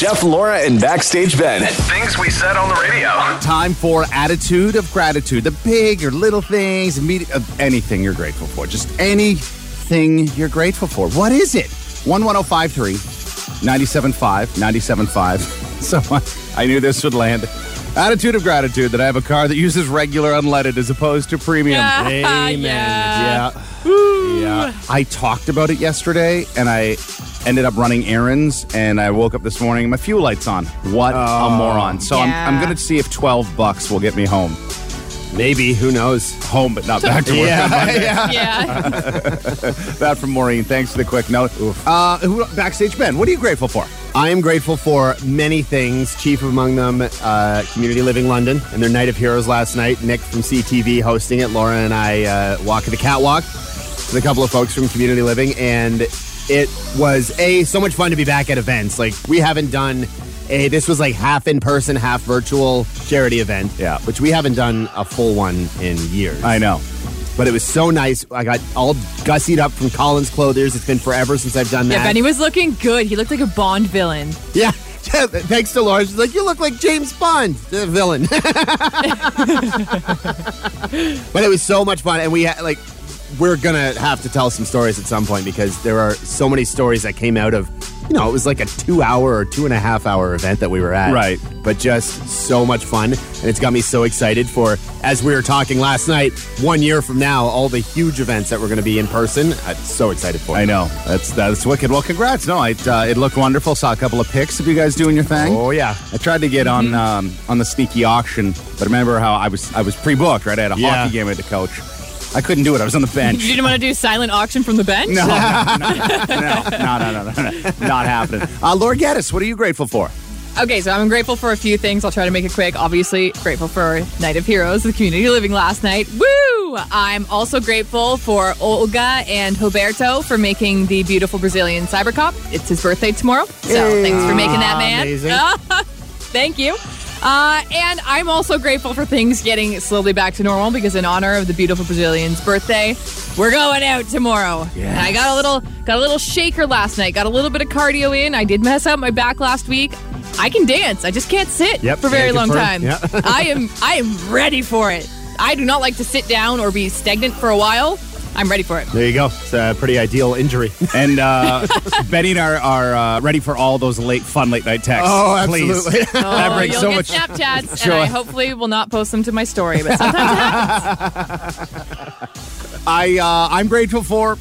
Jeff, Laura, and Backstage Ben. Things we said on the radio. Time for attitude of gratitude. The big or little things, immediate, uh, anything you're grateful for. Just anything you're grateful for. What is it? 11053 975 975. So I knew this would land. Attitude of gratitude that I have a car that uses regular unleaded as opposed to premium. Amen. Yeah. Yeah. I talked about it yesterday and I ended up running errands and I woke up this morning and my fuel light's on. What a moron. So I'm, I'm going to see if 12 bucks will get me home. Maybe. Who knows? Home, but not back to work. on yeah. Yeah. That from Maureen. Thanks for the quick note. Uh, who, backstage Ben, what are you grateful for? I am grateful for many things. Chief among them, uh, Community Living London and their Night of Heroes last night. Nick from CTV hosting it. Laura and I uh, walking the catwalk with a couple of folks from Community Living, and it was a so much fun to be back at events. Like we haven't done a this was like half in person, half virtual charity event. Yeah. which we haven't done a full one in years. I know. but it was so nice. I got all gussied up from Collins Clothiers. It's been forever since I've done that. yeah, Benny was looking good. He looked like a Bond villain. Yeah. Thanks to Laura. She's like, you look like James Bond, the villain. but it was so much fun. And we had, like, we're to have to tell some stories at some point because there are so many stories that came out of, you know, it was like a two hour or two and a half hour event that we were at. Right. But just so much fun. And it's got me so excited for, as we were talking last night, one year from now, all the huge events that we're going to be in person. I'm so excited for. I know. That's that's wicked. Well, congrats. No, it, uh, it looked wonderful. Saw a couple of pics of you guys doing your thing. Oh, yeah. I tried to get on um, on the sneaky auction, but remember how I was I was pre-booked, right? I had a Yeah. hockey game at the coach. I couldn't do it. I was on the bench. You didn't want to do silent auction from the bench? No, no, no, no, no, no, no, not happening. Uh, Lord Geddes, what are you grateful for? Okay, so I'm grateful for a few things. I'll try to make it quick. Obviously, grateful for Night of Heroes, the community living last night. Woo! I'm also grateful for Olga and Roberto for making the beautiful Brazilian cyber cop. It's his birthday tomorrow, so thanks for making that man. Amazing. Thank you. Uh, and I'm also grateful for things getting slowly back to normal because in honor of the beautiful Brazilian's birthday, we're going out tomorrow. And I got a little got a little shaker last night. Got a little bit of cardio in. I did mess up my back last week. I can dance. I just can't sit Yep, for a very long confirm. time. Yeah. I am I am ready for it. I do not like to sit down or be stagnant for a while. I'm ready for it. There you go. It's a pretty ideal injury. And uh, Betty and I are, are uh, ready for all those late, fun late night texts. Oh, Please. absolutely. that Oh, brings you'll so get much. Snapchats, Sure. and I hopefully will not post them to my story. But sometimes it happens. I uh, I'm grateful for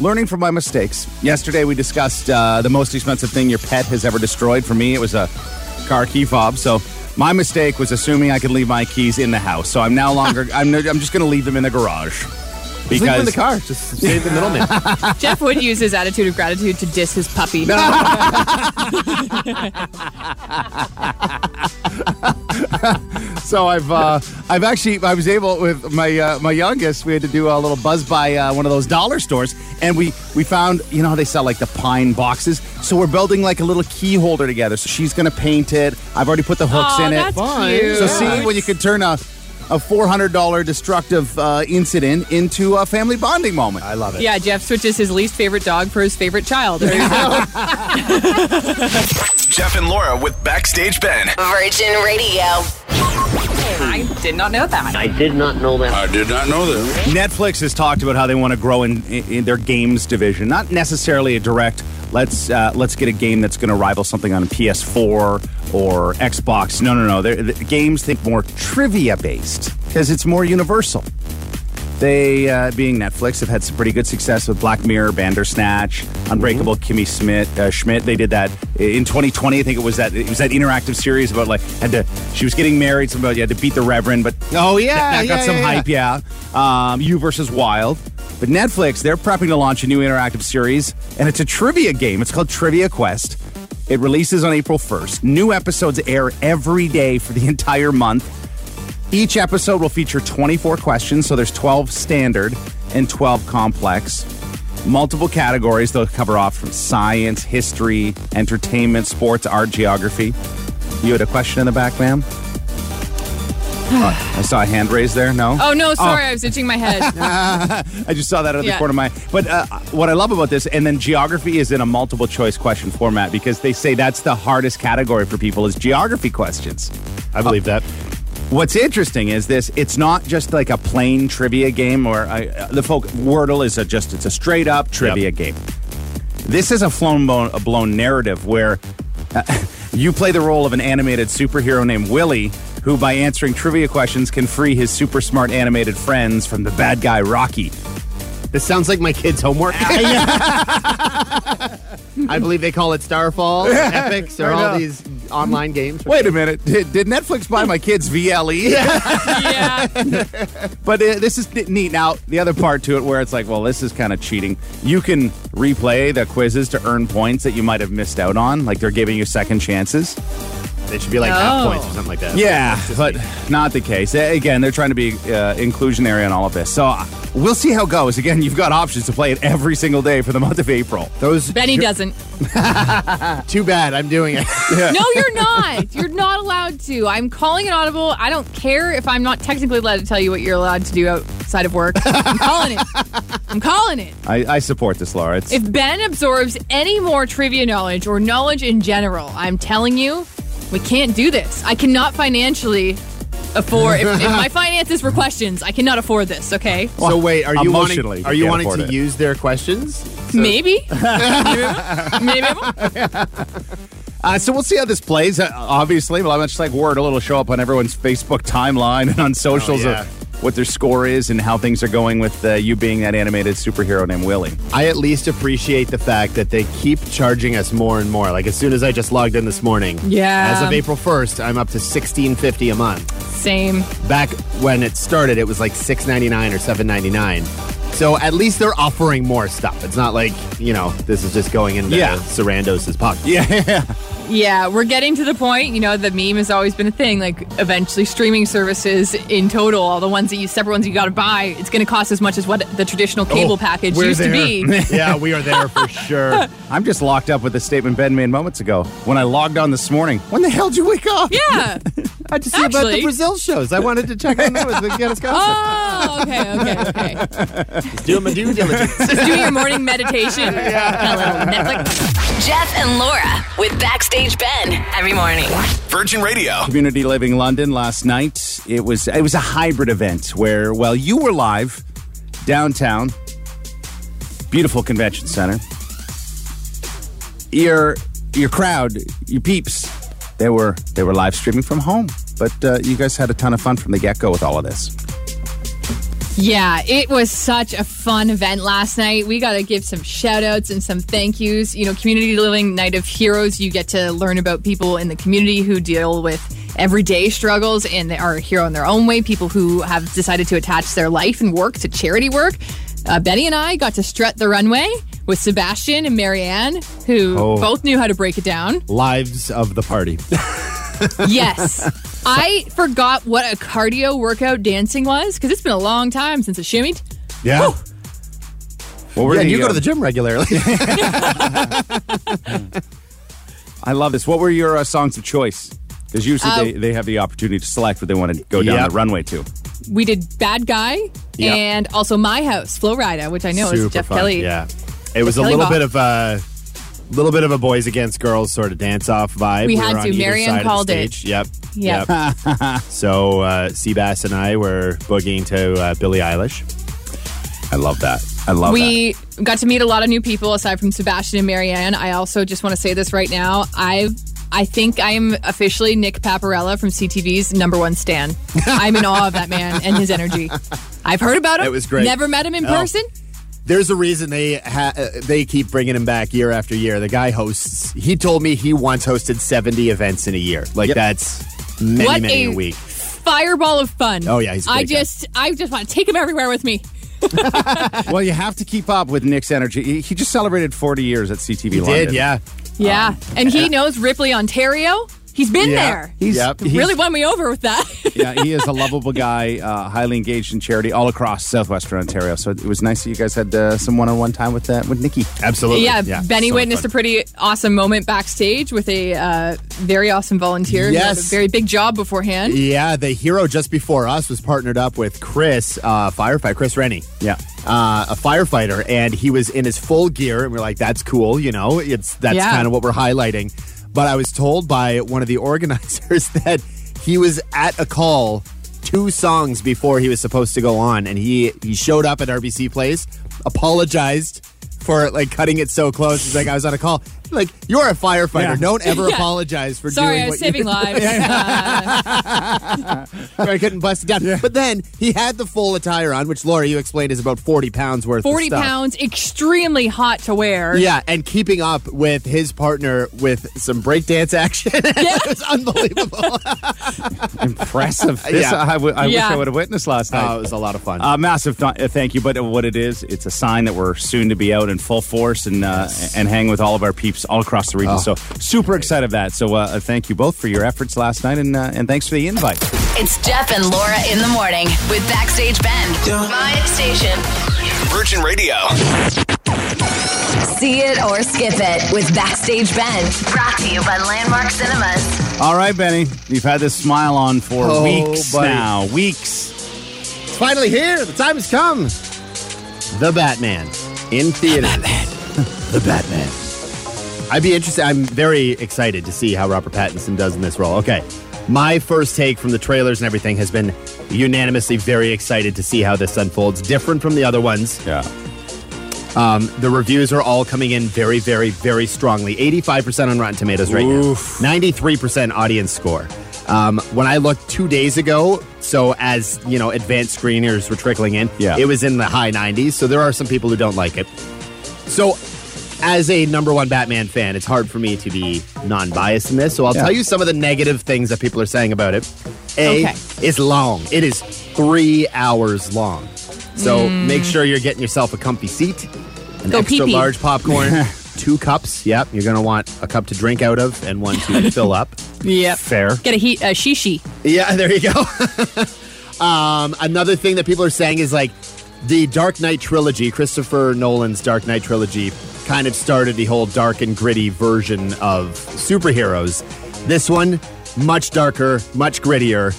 learning from my mistakes. Yesterday we discussed uh, the most expensive thing your pet has ever destroyed. For me, it was a car key fob. So my mistake was assuming I could leave my keys in the house. So I'm now longer. I'm I'm just going to leave them in the garage Just leave them in the car. Just save the middleman. Jeff would use his attitude of gratitude to diss his puppy. So I've uh, I've actually I was able with my uh, my youngest we had to do a little buzz by uh, one of those dollar stores and we we found you know how they sell like the pine boxes so we're building like a little key holder together so she's gonna paint it I've already put the hooks Oh, in it that's Fine. cute. so see when you can turn a a four hundred dollar destructive uh, incident into a family bonding moment. I love it. Yeah, Jeff switches his least favorite dog for his favorite child. There you go. Jeff and Laura with Backstage Ben. Virgin Radio. I did not know that. I did not know that. I did not know that. Netflix has talked about how they want to grow in, in their games division, not necessarily a direct. Let's uh, let's get a game that's going to rival something on PS4 or Xbox. No, no, no. They're, the games think more trivia based because it's more universal. They, uh, being Netflix, have had some pretty good success with Black Mirror, Bandersnatch, Unbreakable Kimmy Schmidt. Uh, Schmidt. They did that in 2020. I think it was that. It was that interactive series about like had to. She was getting married. Somebody you had to beat the Reverend, but Oh yeah, that, that yeah, got some yeah, hype, yeah. Um, you versus Wild. But Netflix, they're prepping to launch a new interactive series, and it's a trivia game. It's called Trivia Quest. It releases on April 1st. New episodes air every day for the entire month. Each episode will feature 24 questions, so there's 12 standard and 12 complex. Multiple categories they'll cover off from science, history, entertainment, sports, art, geography. You had a question in the back, ma'am? I saw a hand raise there. No. Oh no, sorry, I was itching my head. I just saw that out of the Yeah. corner of my. But uh, what I love about this, and then geography is in a multiple choice question format because they say that's the hardest category for people is geography questions. I believe that. What's interesting is this: it's not just like a plain trivia game, or uh, the folk Wordle is a just it's a straight up trivia Yep. game. This is a flown blown, a blown narrative where uh, you play the role of an animated superhero named Willie, who by answering trivia questions can free his super smart animated friends from the bad guy Rocky. This sounds like my kid's homework. I believe they call it Starfall, or Epics, or all these online games. Wait a minute, did, did Netflix buy my kids VLE? yeah. But uh, this is neat. Now, the other part to it where it's like, well, this is kind of cheating. You can replay the quizzes to earn points that you might have missed out on. Like they're giving you second chances. They should be like half Oh. points or something like that. Yeah, but not the case. Again, they're trying to be uh, inclusionary on all of this. So uh, we'll see how it goes. Again, you've got options to play it every single day for the month of April. Those Benny doesn't. too bad. I'm doing it. No, you're not. You're not allowed to. I'm calling it audible. I don't care if I'm not technically allowed to tell you what you're allowed to do outside of work. I'm calling it. I'm calling it. I, I support this, Laura. It's, If Ben absorbs any more trivia knowledge or knowledge in general, I'm telling you, we can't do this. I cannot financially afford. If, if my finances were questions, I cannot afford this. Okay, so wait, are you wanting? emotionally, Are you you can't wanting afford to it. use their questions? maybe, maybe. Uh, so we'll see how this plays. Uh, obviously, well, much like word, it'll show up on everyone's Facebook timeline and on socials yeah. Of what their score is and how things are going with uh, you being that animated superhero named Willie. I at least appreciate the fact that they keep charging us more and more. Like as soon as I just logged in this morning, Yeah. As of April 1st, I'm up to 16.50 a month. Same. Back when it started, it was like 6.99 or 7.99. So at least they're offering more stuff. It's not like you know this is just going into Yeah. Sarandos's pocket. Yeah. Yeah, we're getting to the point. You know, the meme has always been a thing. Like, eventually, streaming services in total, all the ones that you separate ones you got to buy, it's going to cost as much as what the traditional oh, cable package Oh, We're used to be. yeah, we are there for sure. I'm just locked up with the statement Ben made moments ago when I logged on this morning. When the hell did you wake up? Yeah. I just to see about the Brazil shows. I wanted to check on those. and Get us going. Oh, okay, okay, okay. Do my due diligence. Just doing your morning meditation. Got a little Netflix. Jeff and Laura with Backstage Ben every morning. Virgin Radio. Community Living London last night. It was it was a hybrid event where well you were live downtown, beautiful convention center. Your your crowd, your peeps, they were they were live streaming from home. But uh, you guys had a ton of fun from the get go with all of this. Yeah, it was such a fun event last night. We got to give some shout outs and some thank yous. You know, Community Living Night of Heroes, you get to learn about people in the community who deal with everyday struggles and they are a hero in their own way, people who have decided to attach their life and work to charity work. Uh, Betty and I got to strut the runway with Sebastian and Marianne, who Oh. both knew how to break it down. Lives of the party. Yes. I forgot what a cardio workout dancing was because it's been a long time since I shimmied. Yeah. What were Yeah, the, you go to um, the gym regularly. I love this. What were your uh, songs of choice? Because usually Uh, they, they have the opportunity to select what they want to go down Yep. the runway to. we did Bad Guy Yep. and also My House, Flo Rida, which I know is Jeff fun. Kelly. Yeah. It was a Kelly little bop. bit of a little bit of a boys against girls sort of dance off vibe. We were had on to. either Marianne side of the called it. Yep. Yep. Yep. so uh, Seabass and I were boogieing to uh, Billie Eilish. I love that. I love that. We got to meet a lot of new people aside from Sebastian and Marianne. I also just want to say this right now. I I think I'm officially Nick Paparella from CTV's number one stan. I'm in awe of that man and his energy. I've heard about him. It was great. Never met him in Oh. person. There's a reason they ha- uh, they keep bringing him back year after year. The guy hosts. He told me he once hosted 70 events in a year. Like Yep. that's many what many a a week. fireball of fun. Oh, yeah, he's a I great guy. just I just want to take him everywhere with me. well, you have to keep up with Nick's energy. He, he just celebrated 40 years at CTV He London. did, yeah. Yeah. and he knows Ripley, Ontario. He's been Yeah. there. He's, Yep. he's- really won me over with that. yeah, he is a lovable guy, uh, highly engaged in charity all across southwestern Ontario. So it was nice that you guys had uh, some one-on-one time with uh, with Nikki. Absolutely. yeah, Benny so witnessed fun. a pretty awesome moment backstage with a uh, very awesome volunteer. who had Yes. a very big job beforehand. Yeah, the hero just before us was partnered up with Chris, uh, firefighter Chris Rennie. Yeah. Uh, a firefighter, and he was in his full gear, and we're like, "That's cool," you know. It's that's Yeah. kind of what we're highlighting. But I was told by one of the organizers that he was at a call two songs before he was supposed to go on, and he he showed up at RBC Place, apologized for like cutting it so close. He's like, "I was on a call." Like you're a firefighter. Yeah. Don't ever Yeah. apologize for doing. Sorry, doing I what was saving you lives. Uh, I couldn't bust it down. But then he had the full attire on, which Laura, you explained is about 40 pounds worth 40 of stuff. pounds, extremely hot to wear. Yeah, and keeping up with his partner with some breakdance action. Yeah. it was unbelievable. Impressive. This, Yeah. I, w- I wish I would have witnessed last night. Oh, it was a lot of fun. Uh, massive th- uh, thank you. But what it is, it's a sign that we're soon to be out in full force and uh, and hang with all of our peeps all across the region. Oh. So super excited of that. So uh, thank you both for your efforts last night and uh, and thanks for the invite. It's Jeff and Laura in the morning with Backstage Ben. My station. Virgin Radio. See it or skip it with Backstage Ben. Brought to you by Landmark Cinemas. All right, Benny, you've had this smile on for Oh, weeks buddy. now. Weeks. it's finally here. The time has come. The Batman in theater. the Batman. I'd be interested. I'm very excited to see how Robert Pattinson does in this role. Okay. My first take from the trailers and everything has been unanimously very excited to see how this unfolds. Different from the other ones. Yeah. The reviews are all coming in very, very, very strongly. 85% on Rotten Tomatoes right Oof. now. 93% audience score. Um, when I looked two days ago, so as you know, advanced screeners were trickling in, Yeah. it was in the high 90s. So there are some people who don't like it. So, as a number one Batman fan, it's hard for me to be non-biased in this. So I'll Yeah. tell you some of the negative things that people are saying about it. A, Okay. it's long. It is three hours long. So make sure you're getting yourself a comfy seat, an Go extra pee-pee. large popcorn, two cups. Yep, you're gonna want a cup to drink out of and one to fill up. Yep. Fair. Get a heat, a shishi. Yeah, there you go. um, another thing that people are saying is like the Dark Knight trilogy, Christopher Nolan's Dark Knight trilogy, kind of started the whole dark and gritty version of superheroes. This one, much darker, much grittier,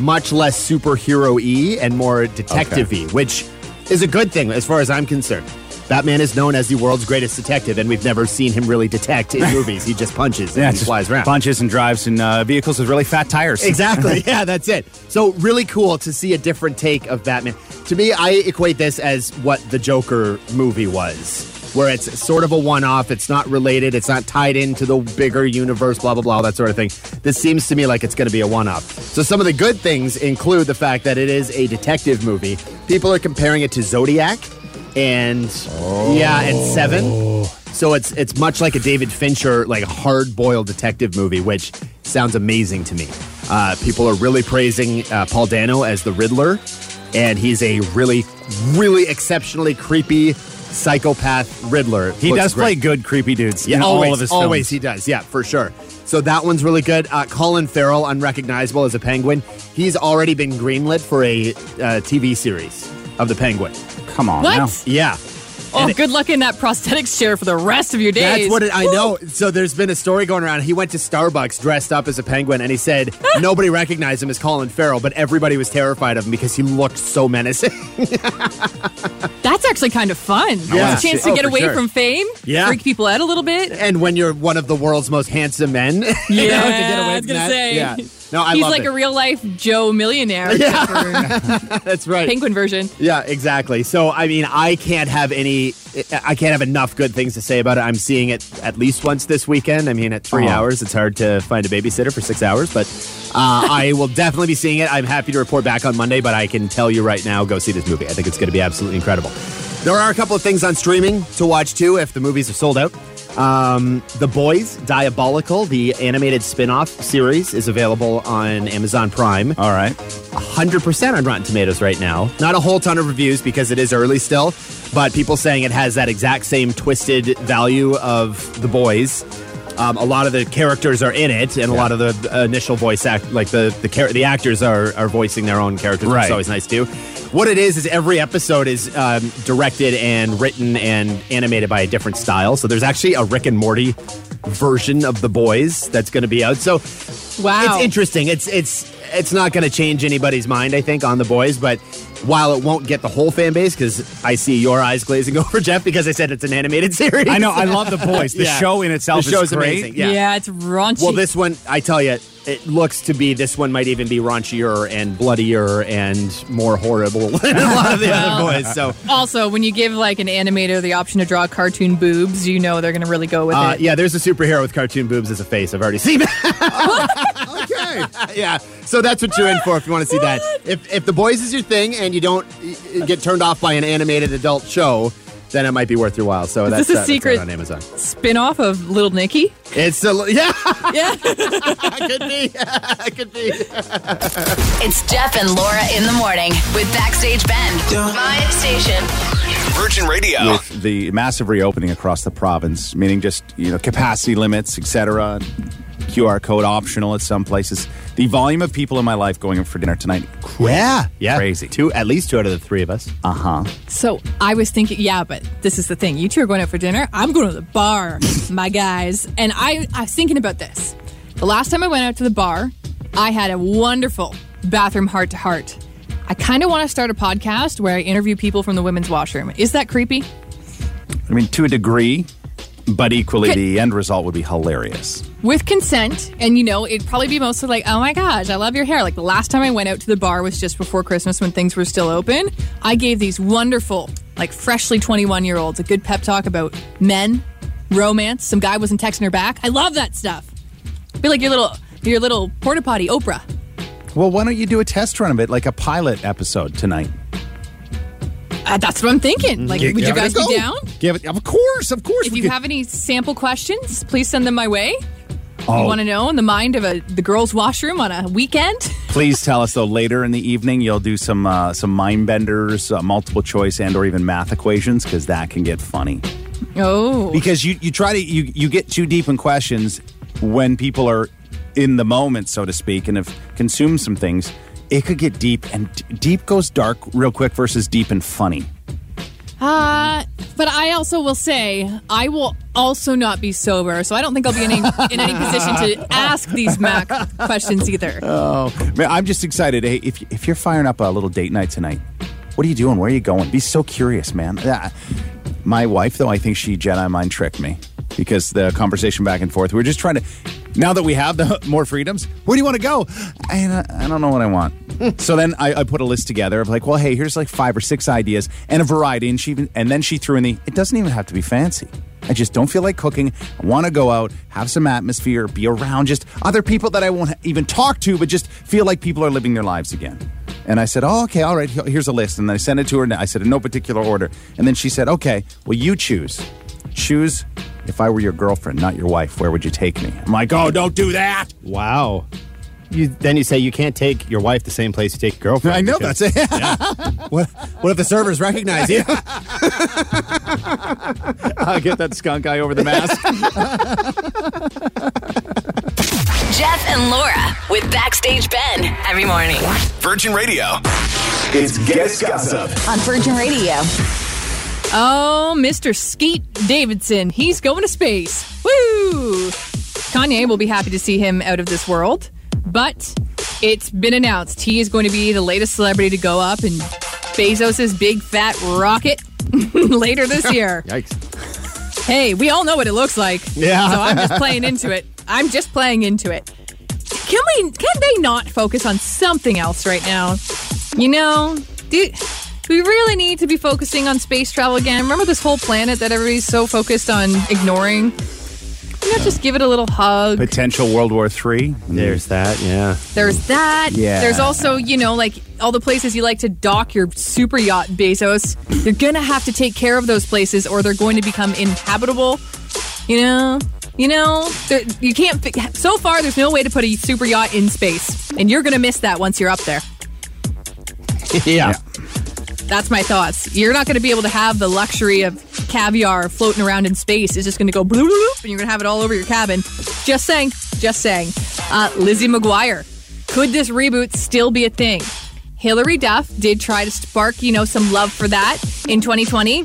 much less superhero y and more detective y, which is a good thing as far as I'm concerned. Batman is known as the world's greatest detective, and we've never seen him really detect in movies. He just punches Yeah, and just flies around. punches and drives in uh, vehicles with really fat tires. Exactly. yeah, that's it. So really cool to see a different take of Batman. To me, I equate this as what the Joker movie was, where it's sort of a one-off. It's not related. It's not tied into the bigger universe. Blah blah blah. That sort of thing. This seems to me like it's going to be a one-off. So some of the good things include the fact that it is a detective movie. People are comparing it to Zodiac, and yeah, and Seven. So it's it's much like a David Fincher, like hard boiled detective movie, which sounds amazing to me. Uh, people are really praising uh, Paul Dano as the Riddler, and he's a really, really exceptionally creepy psychopath Riddler. He Looks does great. play good creepy dudes Yeah, in always, all of his films. always he does. Yeah, for sure. So that one's really good. Uh, Colin Farrell, unrecognizable as a penguin. He's already been greenlit for a uh, TV series of the Penguin. Come on What? now. Yeah. Oh, good luck in that prosthetics chair for the rest of your days. That's what it, I know. So there's been a story going around. He went to Starbucks dressed up as a penguin, and he said nobody recognized him as Colin Farrell, but everybody was terrified of him because he looked so menacing. That's actually kind of fun. Yeah. It's a chance to Oh, get away sure. from fame. Yeah. Freak people out a little bit. and when you're one of the world's most handsome men, you know, to get away I was from that. say. Yeah. No, I He's like it. a real life Joe millionaire. Yeah. That's right. Penguin version. Yeah, exactly. So, I mean, I can't have any, I can't have enough good things to say about it. I'm seeing it at least once this weekend. I mean, at three Oh. hours, it's hard to find a babysitter for six hours, but uh, I will definitely be seeing it. I'm happy to report back on Monday, but I can tell you right now, go see this movie. I think it's going to be absolutely incredible. There are a couple of things on streaming to watch too if the movies are sold out. Um, the Boys, Diabolical, the animated spin off series, is available on Amazon Prime. All right. 100% on Rotten Tomatoes right now. Not a whole ton of reviews because it is early still, but people saying it has that exact same twisted value of The Boys. Um, a lot of the characters are in it, and a lot of the uh, initial voice act, like the the char- the actors are are voicing their own characters, which is always nice too. What it is is every episode is um, directed and written and animated by a different style. So there's actually a Rick and Morty version of the boys that's going to be out. So Wow. it's interesting. It's it's it's not going to change anybody's mind, I think, on the boys. But while it won't get the whole fan base, because I see your eyes glazing over, Jeff, because I said it's an animated series. I know. I love the boys. The Yeah. show in itself The show's is great. amazing. yeah. Yeah. it's raunchy. Well, this one, I tell you, it looks to be this one might even be raunchier and bloodier and more horrible than a lot of the other boys. So. also, when you give like an animator the option to draw cartoon boobs, you know they're going to really go with Uh, it. yeah, there's a superhero with cartoon boobs as a face. I've already seen that. Yeah, so that's what you're in for if you want to see that. If if the boys is your thing and you don't uh, get turned off by an animated adult show, then it might be worth your while. So that's, this a that- that's out secret- on Amazon. Spin-off of Little Nicky. It's a li- yeah, Yeah. it could be, it could be. It's Jeff and Laura in the morning with Backstage Ben. My station. Virgin Radio. With the massive reopening across the province, meaning just you know capacity limits, etc. QR code optional at some places. The volume of people in my life going out for dinner tonight, Yeah, yeah, Crazy. Two, at least two out of the three of us. uh huh. So I was thinking, yeah, but this is the thing. You two are going out for dinner. I'm going to the bar, my guys. And I, I was thinking about this. The last time I went out to the bar, I had a wonderful bathroom heart to heart. I kind of want to start a podcast where I interview people from the women's washroom. Is that creepy? I mean, to a degree, but equally, Okay. the end result would be hilarious. With consent, and you know, it'd probably be mostly like, oh my gosh, I love your hair. Like the last time I went out to the bar was just before Christmas when things were still open. I gave these wonderful, like freshly 21 year olds a good pep talk about men, romance. Some guy wasn't texting her back. I love that stuff. Be like your little, your little porta potty Oprah. Well, why don't you do a test run of it, like a pilot episode tonight? Uh, that's what I'm thinking. Like, would you guys be down? Give it, of course, of course. If you could- have any sample questions, please send them my way. Oh. You want to know in the mind of a the girls' washroom on a weekend? Please tell us though later in the evening you'll do some uh, some mind benders, uh, multiple choice, and or even math equations because that can get funny. Oh, Because you you try to you you get too deep in questions when people are in the moment, so to speak, and have consumed some things. It could get deep, and deep goes dark real quick versus deep and funny. Uh, but I also will say I will also not be sober, so I don't think I'll be in any, in any position to ask these Mac questions either. Oh, man, I'm just excited. Hey, if if you're firing up a little date night tonight, what are you doing? Where are you going? Be so curious, man. Yeah. My wife, though, I think she Jedi mind tricked me because the conversation back and forth. We are just trying to. Now that we have the more freedoms, where do you want to go? I, I don't know what I want. so then I, I put a list together of like, well, hey, here's like five or six ideas and a variety, and she even, and then she threw in the. It doesn't even have to be fancy. I just don't feel like cooking. I want to go out, have some atmosphere, be around just other people that I won't even talk to, but just feel like people are living their lives again. And I said, oh, okay, all right, here's a list. And then I sent it to her, and I said, in no particular order. And then she said, okay, well, you choose. Choose if I were your girlfriend, not your wife, where would you take me? I'm like, oh, don't do that. Wow. You then you say you can't take your wife the same place you take your girlfriend. I know, because- that's it. What, what if the servers recognize you? I'll get that skunk guy over the mask. Jeff and Laura with Backstage Ben every morning Virgin Radio. It's Guest Gossip. on Virgin Radio. Oh, Mr. Pete Davidson, he's going to space. Woo! Kanye will be happy to see him out of this world, but it's been announced he is going to be the latest celebrity to go up in Bezos' big fat rocket later this year. Yikes. Hey, we all know what it looks like. Yeah. So I'm just playing into it. I'm just playing into it. Can we? Can they not focus on something else right now? You know, do, do we really need to be focusing on space travel again? Remember this whole planet that everybody's so focused on ignoring? You know, just give it a little hug. Potential World War III. Mm. There's that, yeah. There's that. Yeah. There's also, you know, like all the places you like to dock your super yacht, Bezos. You're going to have to take care of those places or they're going to become inhabitable. You know? You know, there, you can't. So far, there's no way to put a super yacht in space, and you're going to miss that once you're up there. yeah. That's my thoughts. You're not going to be able to have the luxury of caviar floating around in space It's just going to go bloop, bloop, and you're going to have it all over your cabin. Just saying. Just saying. Uh, Lizzie McGuire. Could this reboot still be a thing? Hilary Duff did try to spark, you know, some love for that in 2020.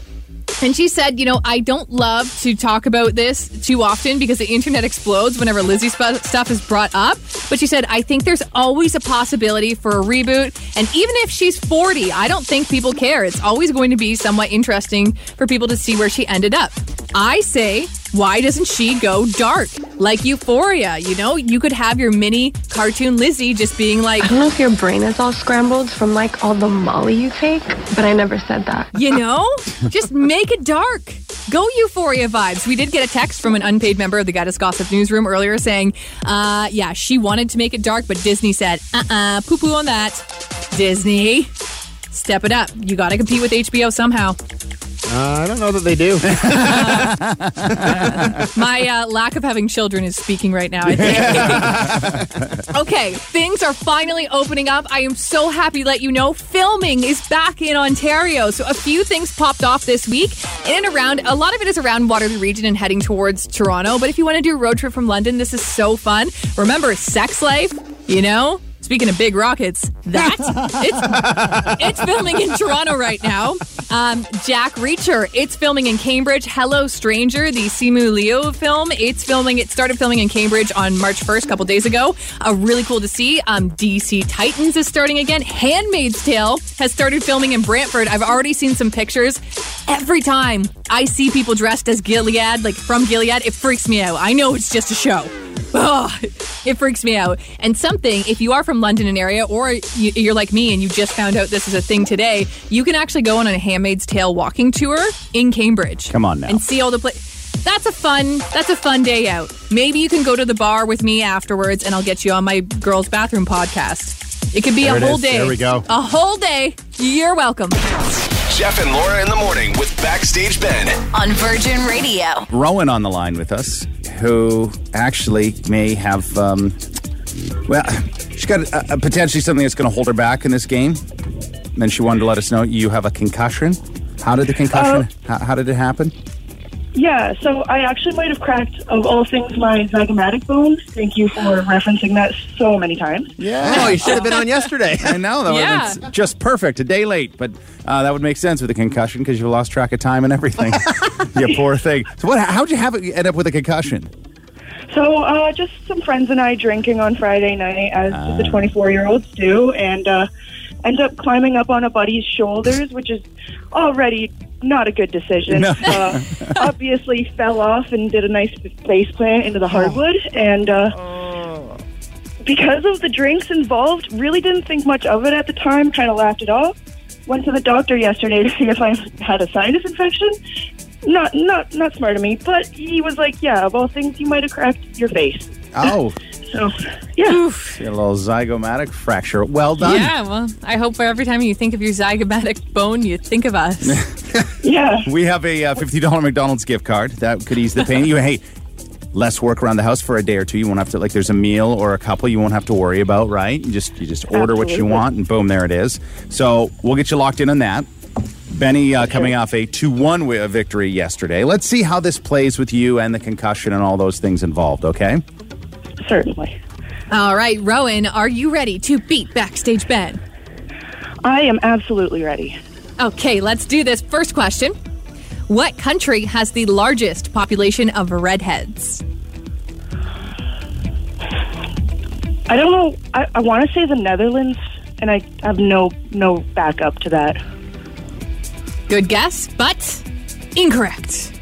And she said, you know, I don't love to talk about this too often because the internet explodes whenever Lizzie sp- stuff is brought up. But she said, I think there's always a possibility for a reboot. And even if she's 40, I don't think people care. It's always going to be somewhat interesting for people to see where she ended up. I say, why doesn't she go dark? Like Euphoria, you know? You could have your mini cartoon Lizzie just being like, I don't know if your brain is all scrambled from like all the Molly you take, but I never said that. you know? Just make it dark. Go Euphoria vibes. We did get a text from an unpaid member of the Gaddis Gossip Newsroom earlier saying, uh, yeah, she wanted to make it dark, but Disney said, uh uh poo poo on that. Disney, step it up. You got to compete with HBO somehow. Uh, I don't know that they do. My uh, lack of having children is speaking right now, I think. okay, things are finally opening up. I am so happy to let you know filming is back in Ontario. So a few things popped off this week in and around. A lot of it is around Waterloo region and heading towards Toronto. But if you want to do a road trip from London, this is so fun. Remember, sex life, you know? Speaking of big rockets, that it's it's filming in Toronto right now. Um, Jack Reacher, it's filming in Cambridge. Hello Stranger, the Simu Liu film, it's filming. It started filming in Cambridge on March 1st, a couple days ago. Uh, really cool to see. Um, DC Titans is starting again. Handmaid's Tale has started filming in Brantford. I've already seen some pictures. Every time I see people dressed as Gilead, like from Gilead, it freaks me out. I know it's just a show. Oh, it freaks me out. And something, if you are from London and area, or you- you're like me and you just found out this is a thing today, you can actually go on a Handmaid's Tale walking tour in Cambridge. Come on now. and see all the places. That's a fun. That's a fun day out. Maybe you can go to the bar with me afterwards, and I'll get you on my girls' bathroom podcast. It could be There a whole is. day. There we go. A whole day. You're welcome. Jeff and Laura in the morning with Backstage Ben. On Virgin Radio. Rowan on the line with us, who actually may have, um, well, she's got a, a potentially something that's going to hold her back in this game. And then she wanted to let us know you have a concussion. How did the concussion? how, how did it happen? Yeah, so I actually might have cracked, of all things, my zygomatic bone. Thank you for referencing that so many times. Yeah. oh, you should have been on yesterday. I know that Yeah. yeah. just perfect, a day late, but uh, that would make sense with a concussion because you lost track of time and everything. you poor thing. So what? How'd you have it end up with a concussion? So, uh, just some friends and I drinking on Friday night, as the 24 year olds do, and uh, end up climbing up on a buddy's shoulders, which is already not a good decision. No. Uh, obviously, fell off and did a nice face plant into the hardwood, and uh, because of the drinks involved, really didn't think much of it at the time. Kind of laughed it off. Went to the doctor yesterday to see if I had a sinus infection. Not, not, not smart of me, but he was like, "Yeah, of all things, you might have cracked your face." Oh, So, yeah. a little zygomatic fracture. Well done. Yeah, well, I hope every time you think of your zygomatic bone, you think of us. Yeah. We have a uh, $50 McDonald's gift card that could ease the pain. You Hey, less work around the house for a day or two. You won't have to, like, there's a meal or a couple you won't have to worry about, right? You just, you just order what you want and boom, there it is. So we'll get you locked in on that. Benny uh, coming off a 2 1 wi- victory yesterday. Let's see how this plays with you and the concussion and all those things involved, okay? Certainly. All right, Rowan, are you ready to beat Backstage Ben? I am absolutely ready. Okay, let's do this. First question What country has the largest population of redheads? I don't know. I, I want to say the Netherlands, and I have no no backup to that. Good guess, but incorrect.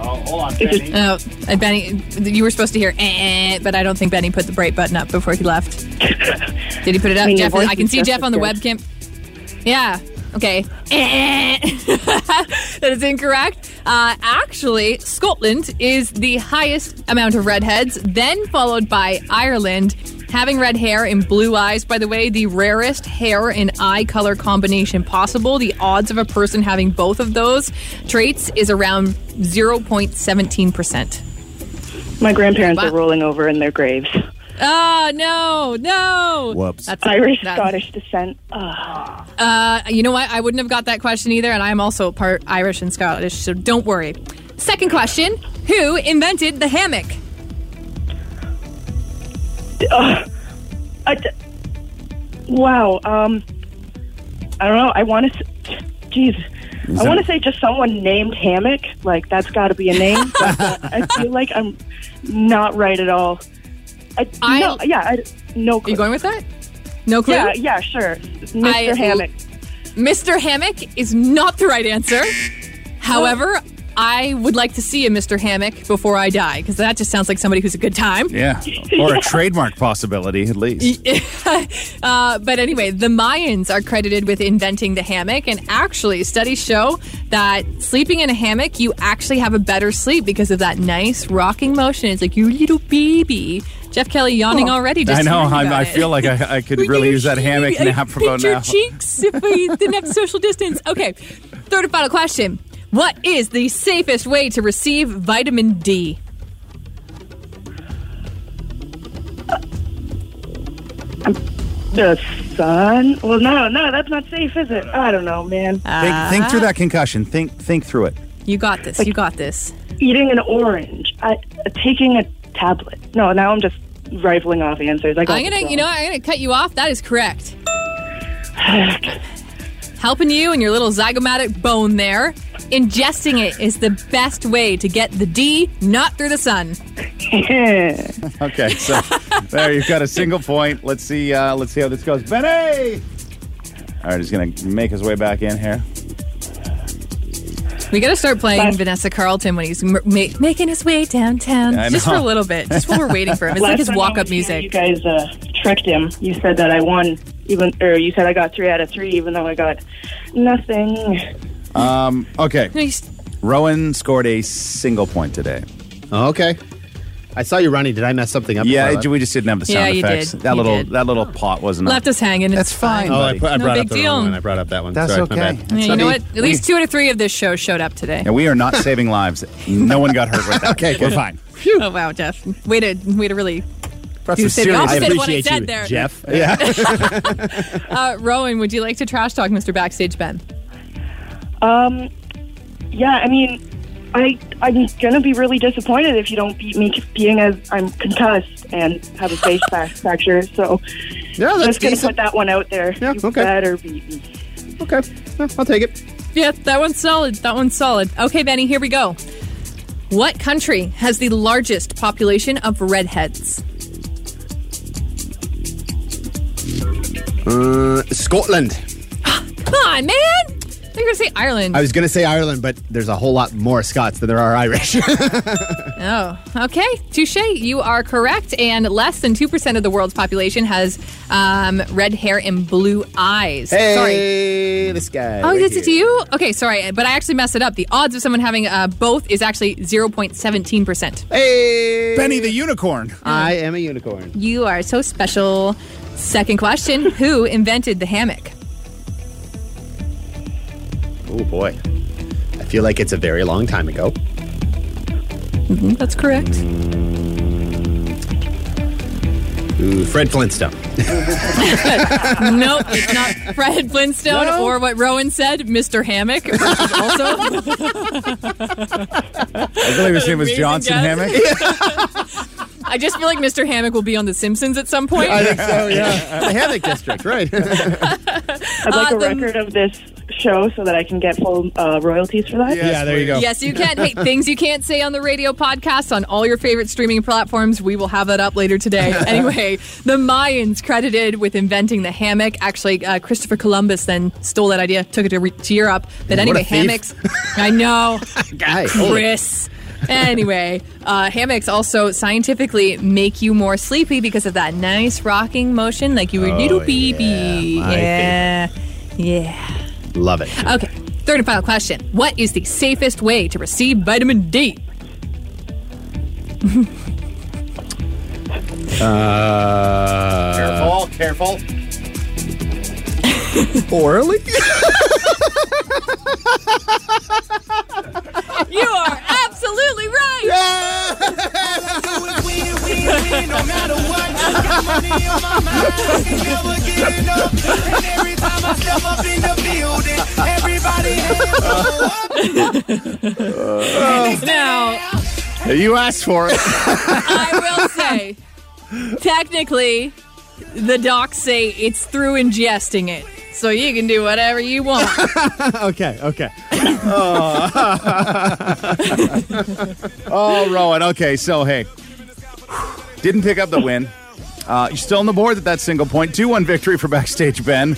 Oh, hold on, Is it- Oh, and Benny, you were supposed to hear, eh, but I don't think Benny put the bright button up before he left. Did he put it up? I mean, Jeff, I can see Jeff on the good. webcam. Yeah. Okay. Eh. that is incorrect. Uh, actually, Scotland is the highest amount of redheads, then followed by Ireland. Having red hair and blue eyes, by the way, the rarest hair and eye color combination possible. The odds of a person having both of those traits is around 0.17%. My grandparents Wow. are rolling over in their graves. Oh no, no. Whoops. That's Irish that- Scottish descent. Uh, Uh, you know what? I wouldn't have got that question either, and I'm also part Irish and Scottish, so don't worry. Second question: Who invented the hammock? I d- wow. Um, I don't know. I want to. Jeez. I want to say just someone named Hammock. Like that's got to be a name. but, uh, I feel like I'm not right at all. I, I- no, yeah, I, no. Are Clue. you going with that? No clue. Yeah, yeah, sure. Mr. I- Hammock. Mr. Hammock is not the right answer. However, I would like to see a Mr. Hammock before I die because that just sounds like somebody who's a good time. Yeah. Or a trademark possibility, at least. uh, but anyway, the Mayans are credited with inventing the hammock, and actually, studies show that sleeping in a hammock, you actually have a better sleep because of that nice rocking motion. It's like you little baby. Jeff Kelly yawning already. Just I know. it. feel like I, I could really use that hammock I nap for about pinch your cheeks if we didn't have social distance. Okay, third and final question. What is the safest way to receive vitamin D? The sun? Well, no, no, that's not safe, is it? I don't know, man. Think, think through that concussion. Think think through it. You got this. You got this. Eating an orange. I, taking a tablet. No, now I'm just rifling off answers. I got I'm gonna, wrong. you know, I'm gonna cut you off. That is correct. Helping you and your little zygomatic bone there. Ingesting it is the best way to get the D, not through the sun. Okay, so there you've got a single point. Let's see. Uh, let's see how this goes. Benny. All right, he's gonna make his way back in here. We gotta start playing Last- Vanessa Carlton when he's m- ma- making his way downtown, I just for a little bit, just while we're waiting for him. It's like his walk-up music. You guys uh, tricked him. You said that I won, even, or you said I got three out of three, even though I got nothing. Um, okay, He's- Rowan scored a single point today. Oh, okay. I saw you running. Did I mess something up? Yeah, before I we just didn't have the sound Yeah, you effects. did. That You little did. that little pot wasn't Left us hanging. That's It's fine. Oh, I, buddy. put, I No brought big up the deal. wrong one. I brought up that one. That's Sorry, my okay. bad. Yeah, you It's know what? At least two out of three of this show showed up today. And we are not saving lives. No one got hurt with that. Okay, we're good. fine. Oh wow, Jeff! Way to way to really That's You a said the serious- opposite. Of what I appreciate said you, there. Jeff. Yeah. Uh, Rowan, would you like to trash talk Mr. Backstage Ben? Um, yeah, I mean, I I'm gonna be really disappointed if you don't beat me, being as I'm concussed and have a face fac- fracture. So yeah, that's just gonna decent. put that one out there. Yeah, you okay. better beat me. Okay, Yeah, I'll take it. Yeah, that one's solid. That one's solid. Okay, Benny, here we go. What country has the largest population of redheads? Uh, Scotland. Come on, man! You're gonna say Ireland. I was going to say Ireland, but there's a whole lot more Scots than there are Irish. oh, okay. Touche. You are correct. And less than 2% of the world's population has um, red hair and blue eyes. Sorry. hey, this guy. Oh, right is it to you? Okay, sorry, but I actually messed it up. The odds of someone having uh, both is actually 0.17%. Hey, Benny the unicorn. I am a unicorn. You are so special. Second question Who invented the hammock? Oh boy, I feel like it's a very long time ago. That's correct. Ooh, Fred Flintstone. nope, it's not Fred Flintstone No? or what Rowan said, Mr. Hammock, which is also I believe his name was Johnson guess. Hammock. I just feel like Mr. Hammock will be on The Simpsons at some point. I think so. Yeah, the Hammock District, right? I'd like Uh, a the- record of this show so that I can get full uh, royalties for that. yeah, there you go. Yes, you can. Hey, things you can't say on the radio podcast on all your favorite streaming platforms. We will have that up later today. Anyway, the Mayans credited with inventing the hammock. Actually, uh, Christopher Columbus then stole that idea, took it to, re- to Europe. But anyway, a thief. hammocks. I know, Guy, Chris. Anyway, uh, hammocks also scientifically make you more sleepy because of that nice rocking motion, like you were little baby. yeah, yeah, yeah. Love it. Okay, third and final question. What is the safest way to receive vitamin D? Uh, careful. careful. orally? You are absolutely right. Yeah! Now, You asked for it. I will say, technically, the docs say it's through ingesting it. So you can do whatever you want. okay, okay. Oh, oh, Rowan. Okay, so hey, didn't pick up the win. Uh, you're still on the board at that single point. 2 1 victory for Backstage Ben.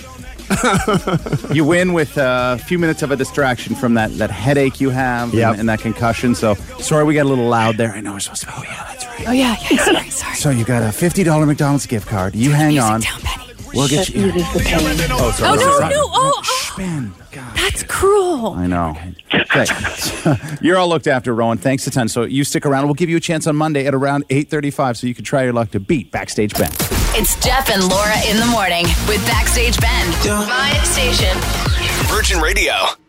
you win with uh, a few minutes of a distraction from that, that headache you have Yep. and, and that concussion. So sorry we got a little loud there. I know we're supposed to. Oh, yeah, that's right. oh, yeah, yeah, sorry, sorry. So you got a $50 McDonald's gift card. You hang on. Down, Penny. We'll get you. Oh, sorry. Oh, no, sorry. no, oh, oh. Shh, Ben. God. That's cruel. I know. Okay. You're all looked after, Rowan. Thanks a ton. So you stick around. We'll give you a chance on Monday at around 8.35 so you can try your luck to beat Backstage Ben. It's Jeff and Laura in the morning with Backstage Ben. My station. Virgin Radio.